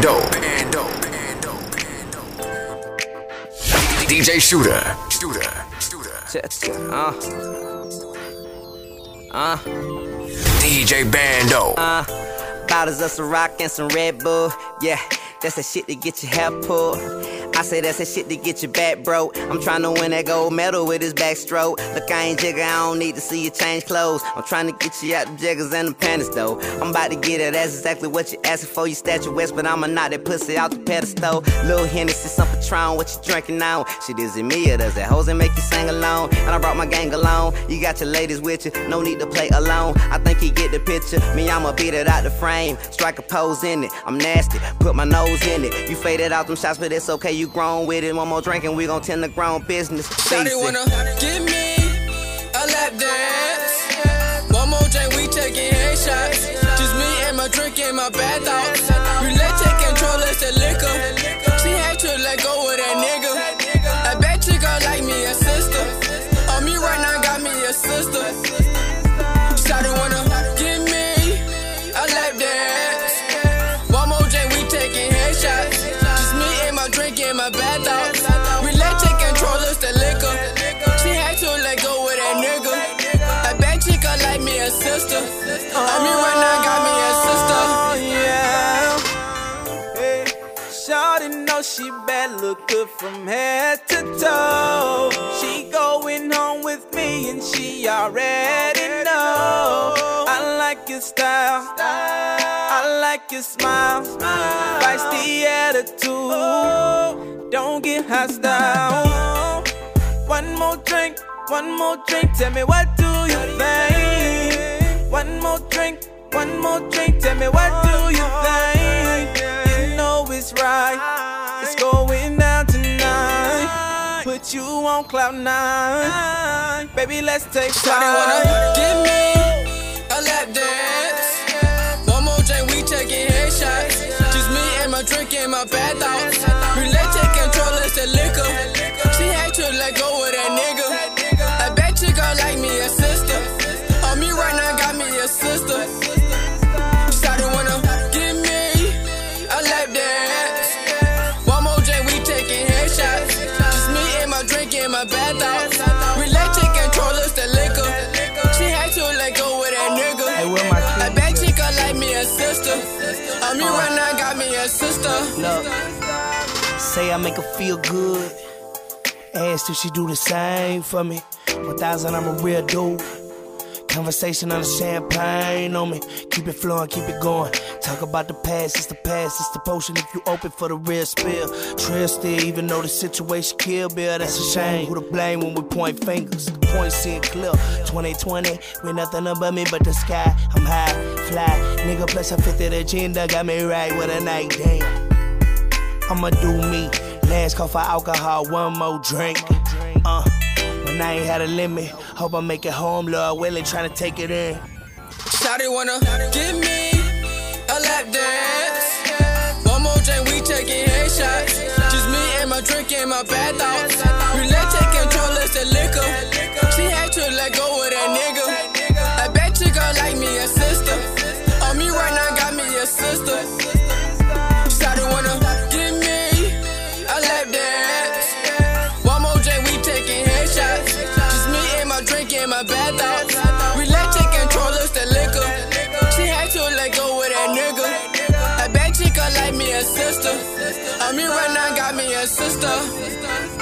Bando. Bando. Bando. DJ Shooter. Shooter. Shooter. Uh. Uh. DJ Bando. Uh. Bottles of Ciroc and some Red Bull. Yeah, that's the shit to get your hair pulled. I say that's that shit to get your back broke. I'm trying to win that gold medal with this backstroke. Look, I ain't jigger, I don't need to see you change clothes. I'm trying to get you out the jiggers and the panties though. I'm about to get it, that's exactly what you asking for. You statue west, but I'ma knock that pussy out the pedestal. Lil Hennessy, some Patron, what you drinking now? Shit, is it me or does that that make you sing along? And I brought my gang along. You got your ladies with you, no need to play alone. I think he get the picture. Me, I'ma beat it out the frame. Strike a pose in it. I'm nasty, put my nose in it. You faded out them shots, but it's okay, you grown with it. One more drink and we gon' tend to grown business. Shawty wanna give me a lap dance. One more drink, we taking headshots. Just me and my drink and my bad thoughts. My bad thoughts. We let take control of the liquor. She had to let go of that nigga. I bet she gon' like me a sister. On me right now, got me a sister. yeah. Hey, Shawty know she bad, look good from head to toe. She going home with me and she already know. I like your style, I like your smile, feisty attitude. Don't get hostile. One more drink, one more drink. Tell me what do you think? One more drink, one more drink. Tell me what do you think? You know it's right. It's going down tonight. Put you on cloud nine, baby. Let's take time. give me my drink and my bad thoughts. We let take control of the liquor. She had to let go of that nigga. Hey, where my I bet she gon' like me a sister. On me right now, got me a sister. Look, say I make her feel good. Ask if she do the same for me. 1000, I'm a real dude. Conversation on the champagne on me. Keep it flowing, keep it going. Talk about the past, it's the past, it's the potion. If you open for the real spill, trail even though the situation kill Bill, that's a shame. Who to blame when we point fingers? The point seem clear. 2020, with nothing above me but the sky. I'm high, fly. Nigga, plus I fit that agenda, got me right with a night, damn. I'ma do me. Last call for alcohol, one more drink. When I ain't had a limit, hope I make it home, Lord willing, tryna take it in. Shawty wanna give me a lap dance. One more drink, we taking headshots. Just me and my drink and my bad thoughts. We let take control of the liquor. She had to let go of that nigga. I bet you gon' like me a sister. On me right now, got me a sister. Bad thoughts. We let take control of the liquor. She had to let go of that nigga. I bet she gon' like me a sister. On me right now, got me a sister.